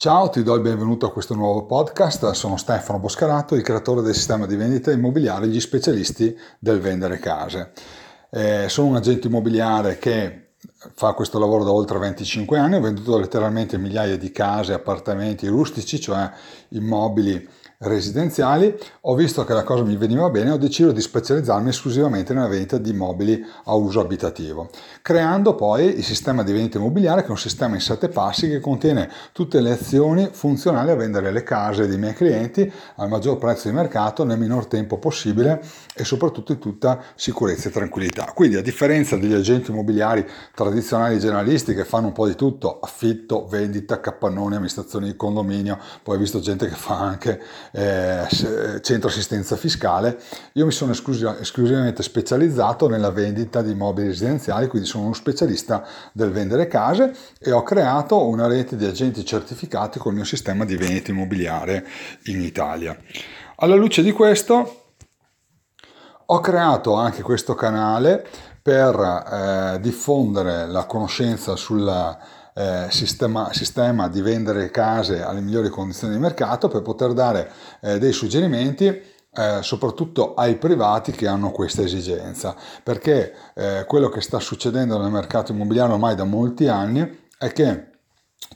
Ciao, ti do il benvenuto a questo nuovo podcast. Sono Stefano Boscarato, il creatore del sistema di vendita immobiliare Gli specialisti del vendere case. Eh, sono un agente immobiliare che fa questo lavoro da oltre 25 anni, ho venduto letteralmente migliaia di case, appartamenti rustici, cioè immobili residenziali, ho visto che la cosa mi veniva bene, ho deciso di specializzarmi esclusivamente nella vendita di immobili a uso abitativo, creando poi il sistema di vendita immobiliare che è un sistema in sette passi che contiene tutte le azioni funzionali a vendere le case dei miei clienti al maggior prezzo di mercato nel minor tempo possibile e soprattutto in tutta sicurezza e tranquillità. Quindi a differenza degli agenti immobiliari tradizionali generalisti che fanno un po' di tutto, affitto, vendita, capannoni, amministrazione di condominio, poi ho visto gente che fa anche eh, centro assistenza fiscale, io mi sono esclusivamente specializzato nella vendita di immobili residenziali, quindi sono uno specialista del vendere case e ho creato una rete di agenti certificati con il mio sistema di vendita immobiliare in Italia. Alla luce di questo ho creato anche questo canale per eh, diffondere la conoscenza sulla eh, sistema, sistema, di vendere case alle migliori condizioni di mercato per poter dare eh, dei suggerimenti eh, soprattutto ai privati che hanno questa esigenza, perché eh, quello che sta succedendo nel mercato immobiliare ormai da molti anni è che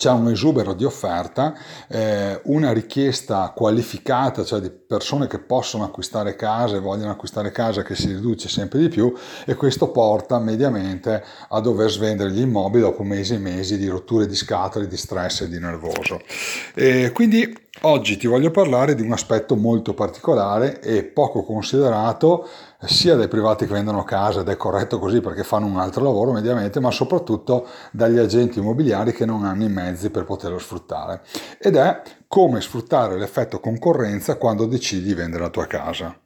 c'è un esubero di offerta, eh, una richiesta qualificata, cioè di persone che possono acquistare case, vogliono acquistare case che si riduce sempre di più e questo porta mediamente a dover svendere gli immobili dopo mesi e mesi di rotture di scatole, di stress e di nervoso. E quindi oggi ti voglio parlare di un aspetto molto particolare e poco considerato sia dai privati che vendono case, ed è corretto così perché fanno un altro lavoro mediamente, ma soprattutto dagli agenti immobiliari che non hanno i mezzi per poterlo sfruttare. Ed è come sfruttare l'effetto concorrenza quando decidi di vendere la tua casa.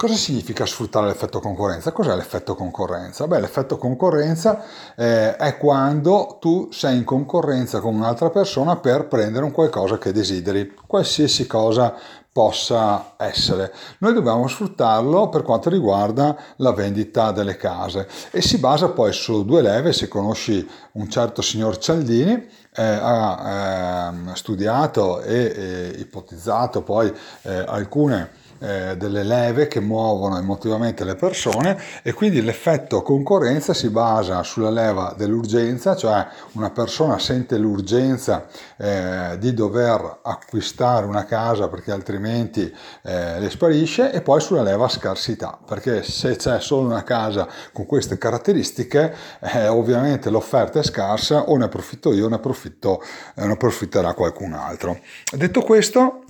Cosa significa sfruttare l'effetto concorrenza? Cos'è l'effetto concorrenza? Beh, l'effetto concorrenza eh, è quando tu sei in concorrenza con un'altra persona per prendere un qualcosa che desideri, qualsiasi cosa possa essere. Noi dobbiamo sfruttarlo per quanto riguarda la vendita delle case e si basa poi su due leve, se conosci un certo signor Cialdini, eh, ha eh, studiato e, e, ipotizzato poi eh, alcune eh, delle leve che muovono emotivamente le persone e quindi l'effetto concorrenza si basa sulla leva dell'urgenza, cioè una persona sente l'urgenza eh, di dover acquistare una casa perché altrimenti eh, le sparisce e poi sulla leva scarsità, perché se c'è solo una casa con queste caratteristiche eh, ovviamente l'offerta è scarsa o ne approfitto io o ne, approfitto, eh, ne approfitterà qualcun altro. Detto questo,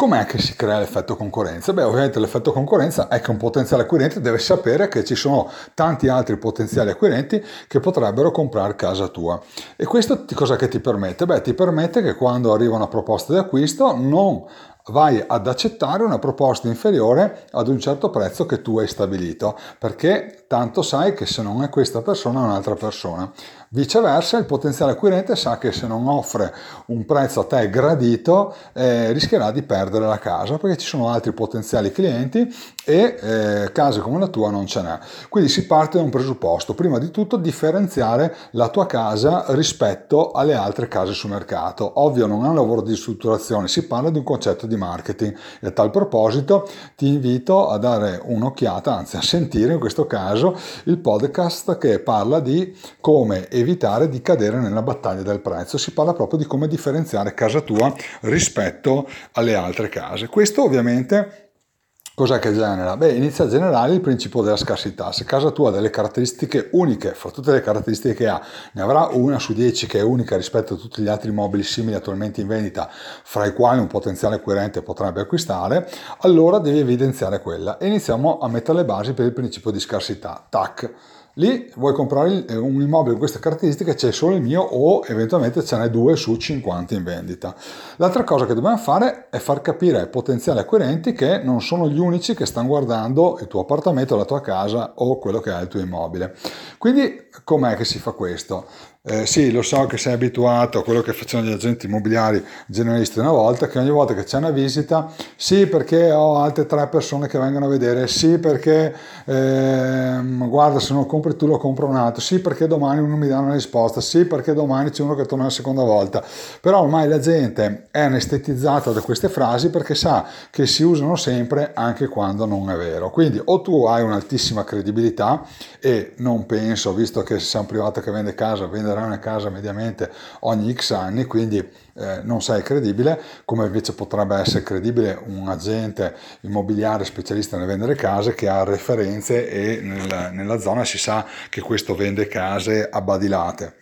Com'è che si crea l'effetto concorrenza? Beh, ovviamente l'effetto concorrenza è che un potenziale acquirente deve sapere che ci sono tanti altri potenziali acquirenti che potrebbero comprare casa tua. E questo cosa che ti permette? Beh, ti permette che quando arriva una proposta di acquisto non vai ad accettare una proposta inferiore ad un certo prezzo che tu hai stabilito, perché tanto sai che se non è questa persona è un'altra persona. Viceversa, il potenziale acquirente sa che se non offre un prezzo a te gradito eh, rischierà di perdere la casa perché ci sono altri potenziali clienti e eh, case come la tua non ce n'è. Quindi si parte da un presupposto, prima di tutto differenziare la tua casa rispetto alle altre case sul mercato. Ovvio non è un lavoro di strutturazione, si parla di un concetto di marketing e a tal proposito ti invito a dare un'occhiata, anzi a sentire in questo caso il podcast che parla di come evitare di cadere nella battaglia del prezzo. Si parla proprio di come differenziare casa tua rispetto alle altre case. Questo ovviamente Cos'è che genera? Beh, inizia a generare il principio della scarsità. Se casa tua ha delle caratteristiche uniche, fra tutte le caratteristiche che ha, ne avrà una su dieci che è unica rispetto a tutti gli altri immobili simili attualmente in vendita, fra i quali un potenziale acquirente potrebbe acquistare, allora devi evidenziare quella. E iniziamo a mettere le basi per il principio di scarsità. Tac Lì vuoi comprare eh, un immobile con queste caratteristiche, c'è solo il mio o eventualmente ce n'è due su 50 in vendita. L'altra cosa che dobbiamo fare è far capire ai potenziali acquirenti che non sono gli unici che stanno guardando il tuo appartamento, la tua casa o quello che è il tuo immobile. Quindi com'è che si fa questo? Eh, sì, lo so che sei abituato a quello che facevano gli agenti immobiliari generalisti una volta, che ogni volta che c'è una visita, sì perché ho altre tre persone che vengono a vedere, sì perché eh, guarda se non compri tu lo compro un altro, sì perché domani uno mi dà una risposta, sì perché domani c'è uno che torna la seconda volta. Però ormai la gente è anestetizzata da queste frasi perché sa che si usano sempre anche quando non è vero. Quindi o tu hai un'altissima credibilità e non penso, visto che sei un privato che vende casa, vende venderà una casa mediamente ogni X anni, quindi eh, non sei credibile, come invece potrebbe essere credibile un agente immobiliare specialista nel vendere case che ha referenze e nel, nella zona si sa che questo vende case a badilate.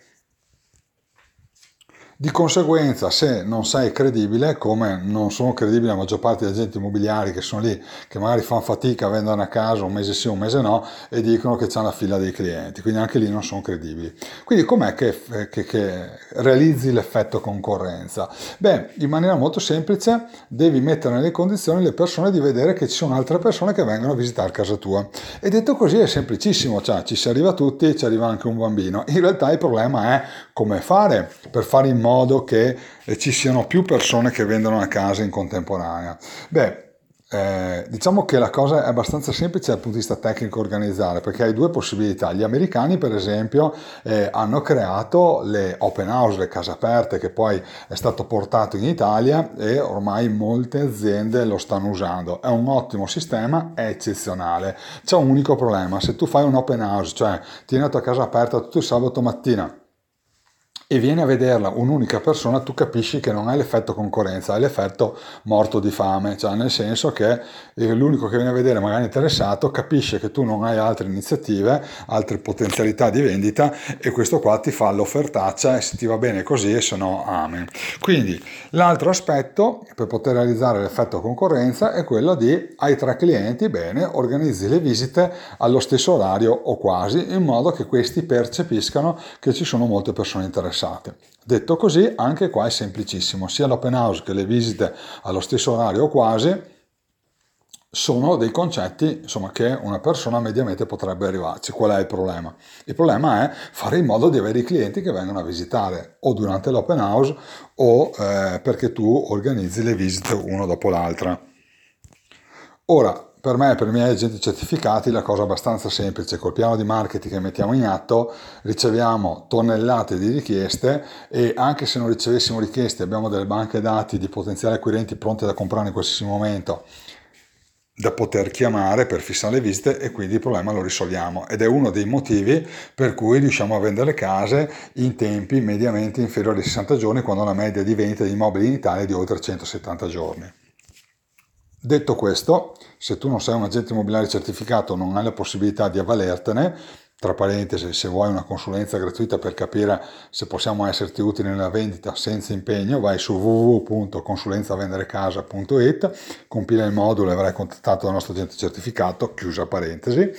Di conseguenza, se non sei credibile, come non sono credibili la maggior parte degli agenti immobiliari che sono lì, che magari fanno fatica a vendere una casa un mese sì, un mese no, e dicono che c'è una fila dei clienti, quindi anche lì non sono credibili. Quindi com'è che, che, che realizzi l'effetto concorrenza? Beh, in maniera molto semplice devi mettere nelle condizioni le persone di vedere che ci sono altre persone che vengono a visitare casa tua. E detto così è semplicissimo, cioè ci si arriva tutti, ci arriva anche un bambino. In realtà il problema è come fare per fare in modo modo che eh, ci siano più persone che vendono una casa in contemporanea? Beh, eh, diciamo che la cosa è abbastanza semplice dal punto di vista tecnico organizzare perché hai due possibilità. Gli americani, per esempio, eh, hanno creato le open house, le case aperte, che poi è stato portato in Italia e ormai molte aziende lo stanno usando. È un ottimo sistema, è eccezionale. C'è un unico problema: se tu fai un open house, cioè tieni la tua casa aperta tutto il sabato mattina e vieni a vederla un'unica persona, tu capisci che non è l'effetto concorrenza, è l'effetto morto di fame, cioè nel senso che eh, l'unico che viene a vedere magari interessato capisce che tu non hai altre iniziative, altre potenzialità di vendita e questo qua ti fa l'offertaccia e se ti va bene così e se no amen. Quindi l'altro aspetto per poter realizzare l'effetto concorrenza è quello di hai tre clienti, bene, organizzi le visite allo stesso orario o quasi in modo che questi percepiscano che ci sono molte persone interessate interessate. Detto così, anche qua è semplicissimo, sia l'open house che le visite allo stesso orario quasi sono dei concetti insomma, che una persona mediamente potrebbe arrivarci. Qual è il problema? Il problema è fare in modo di avere i clienti che vengono a visitare o durante l'open house o eh, perché tu organizzi le visite uno dopo l'altra. Ora, per me e per i miei agenti certificati la cosa è abbastanza semplice, col piano di marketing che mettiamo in atto riceviamo tonnellate di richieste e anche se non ricevessimo richieste abbiamo delle banche dati di potenziali acquirenti pronti da comprare in qualsiasi momento da poter chiamare per fissare le visite e quindi il problema lo risolviamo ed è uno dei motivi per cui riusciamo a vendere case in tempi mediamente inferiori ai 60 giorni quando la media di vendita di immobili in Italia è di oltre 170 giorni. Detto questo, se tu non sei un agente immobiliare certificato non hai la possibilità di avvalertene, tra parentesi, se vuoi una consulenza gratuita per capire se possiamo esserti utili nella vendita senza impegno, vai su www.consulenzavenderecasa.it, compila il modulo e avrai contattato il nostro agente certificato, chiusa parentesi.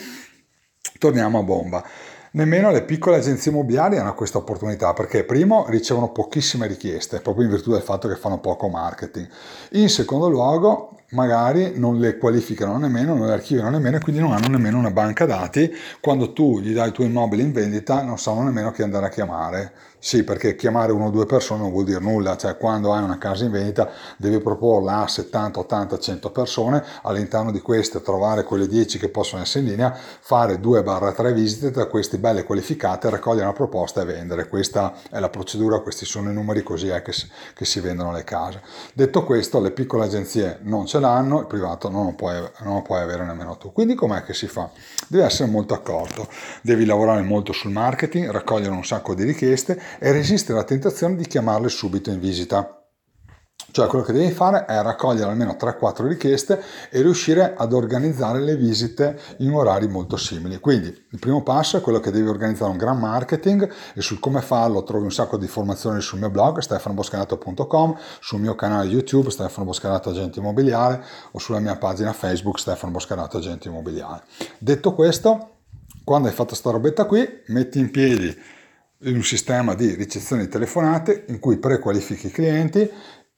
Torniamo a bomba. Nemmeno le piccole agenzie immobiliari hanno questa opportunità perché primo ricevono pochissime richieste proprio in virtù del fatto che fanno poco marketing. In secondo luogo magari non le qualificano nemmeno, non le archiviano nemmeno e quindi non hanno nemmeno una banca dati. Quando tu gli dai il tuo immobile in vendita non sanno nemmeno chi andare a chiamare sì, perché chiamare uno o due persone non vuol dire nulla, cioè quando hai una casa in vendita devi proporla a 70, 80, 100 persone, all'interno di queste trovare quelle 10 che possono essere in linea, fare 2-3 visite tra queste belle qualificate, raccogliere una proposta e vendere. Questa è la procedura, questi sono i numeri, così è che, che si vendono le case. Detto questo, le piccole agenzie non ce l'hanno, il privato non lo puoi, non lo puoi avere nemmeno tu. Quindi com'è che si fa? Devi essere molto accorto, devi lavorare molto sul marketing, raccogliere un sacco di richieste e resistere alla tentazione di chiamarle subito in visita. Cioè quello che devi fare è raccogliere almeno 3-4 richieste e riuscire ad organizzare le visite in orari molto simili. Quindi il primo passo è quello che devi organizzare un gran marketing e sul come farlo trovi un sacco di informazioni sul mio blog stefanoboscarato.com, sul mio canale YouTube Stefano Boscarato Agente Immobiliare o sulla mia pagina Facebook Stefano Boscarato Agente Immobiliare. Detto questo, quando hai fatto sta robetta qui, metti in piedi un sistema di ricezione di telefonate in cui prequalifichi i clienti,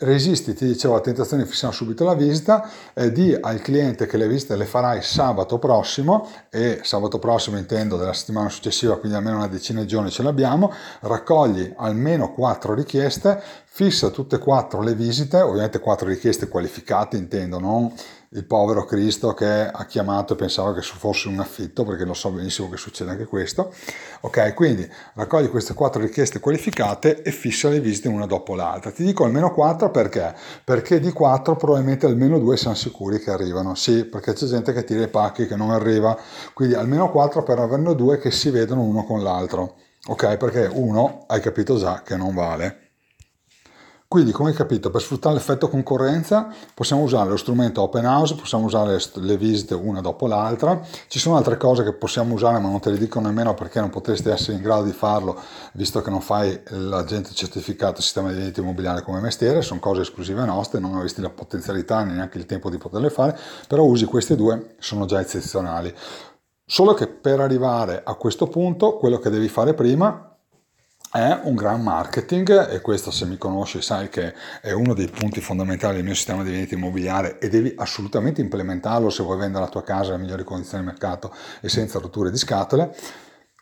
resisti, ti dicevo, alla tentazione di fissare subito la visita, eh, di al cliente che le visite le farai sabato prossimo, e sabato prossimo intendo della settimana successiva, quindi almeno una decina di giorni ce l'abbiamo, raccogli almeno quattro richieste, fissa tutte e quattro le visite, ovviamente quattro richieste qualificate intendo, non il povero Cristo che ha chiamato e pensava che fosse un affitto, perché lo so benissimo che succede anche questo. Ok, quindi raccogli queste quattro richieste qualificate e fissa le visite una dopo l'altra. Ti dico almeno quattro perché? Perché di quattro probabilmente almeno due siamo sicuri che arrivano. Sì, perché c'è gente che tira i pacchi che non arriva, quindi almeno quattro per averne due che si vedono uno con l'altro. Ok, perché uno hai capito già che non vale. Quindi, come hai capito, per sfruttare l'effetto concorrenza possiamo usare lo strumento open house, possiamo usare le visite una dopo l'altra. Ci sono altre cose che possiamo usare, ma non te le dico nemmeno perché non potresti essere in grado di farlo, visto che non fai l'agente certificato sistema di vendita immobiliare come mestiere, sono cose esclusive nostre, non avresti la potenzialità neanche il tempo di poterle fare, però usi queste due, sono già eccezionali. Solo che per arrivare a questo punto, quello che devi fare prima è un gran marketing e questo se mi conosci sai che è uno dei punti fondamentali del mio sistema di vendita immobiliare e devi assolutamente implementarlo se vuoi vendere la tua casa alle migliori condizioni di mercato e senza rotture di scatole.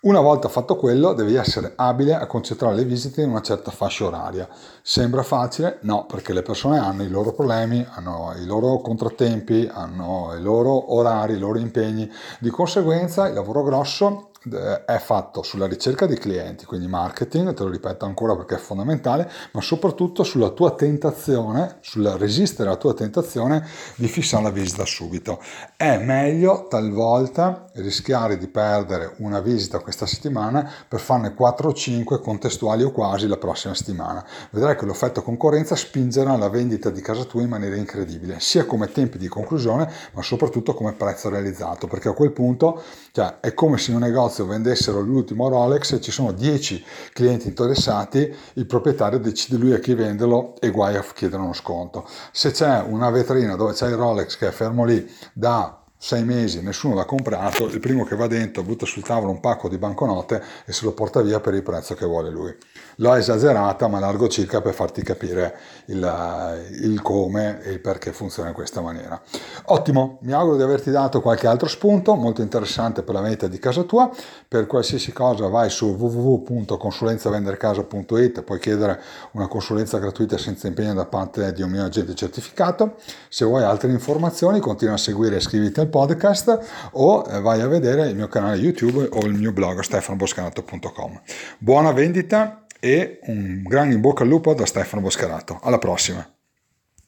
Una volta fatto quello devi essere abile a concentrare le visite in una certa fascia oraria. Sembra facile? No, perché le persone hanno i loro problemi, hanno i loro contrattempi, hanno i loro orari, i loro impegni. Di conseguenza il lavoro grosso è fatto sulla ricerca di clienti, quindi marketing, te lo ripeto ancora perché è fondamentale, ma soprattutto sulla tua tentazione, sul resistere alla tua tentazione di fissare la visita subito. È meglio talvolta rischiare di perdere una visita questa settimana per farne 4 o 5 contestuali o quasi la prossima settimana. Vedrai che l'effetto concorrenza spingerà la vendita di casa tua in maniera incredibile, sia come tempi di conclusione, ma soprattutto come prezzo realizzato, perché a quel punto cioè, è come se in un negozio negozio vendessero l'ultimo Rolex e ci sono 10 clienti interessati, il proprietario decide lui a chi venderlo e guai a chiedere uno sconto. Se c'è una vetrina dove c'è il Rolex che è fermo lì da sei mesi, nessuno l'ha comprato, il primo che va dentro butta sul tavolo un pacco di banconote e se lo porta via per il prezzo che vuole lui. L'ho esagerata, ma largo circa per farti capire il, il, come e il perché funziona in questa maniera. Ottimo, mi auguro di averti dato qualche altro spunto molto interessante per la vendita di casa tua. Per qualsiasi cosa vai su www.consulenzavendercasa.it, puoi chiedere una consulenza gratuita senza impegno da parte di un mio agente certificato. Se vuoi altre informazioni, continua a seguire e iscriviti al podcast o eh, vai a vedere il mio canale YouTube o il mio blog stefanoboscanato.com. Buona vendita e un gran in bocca al lupo da Stefano Boscarato. Alla prossima!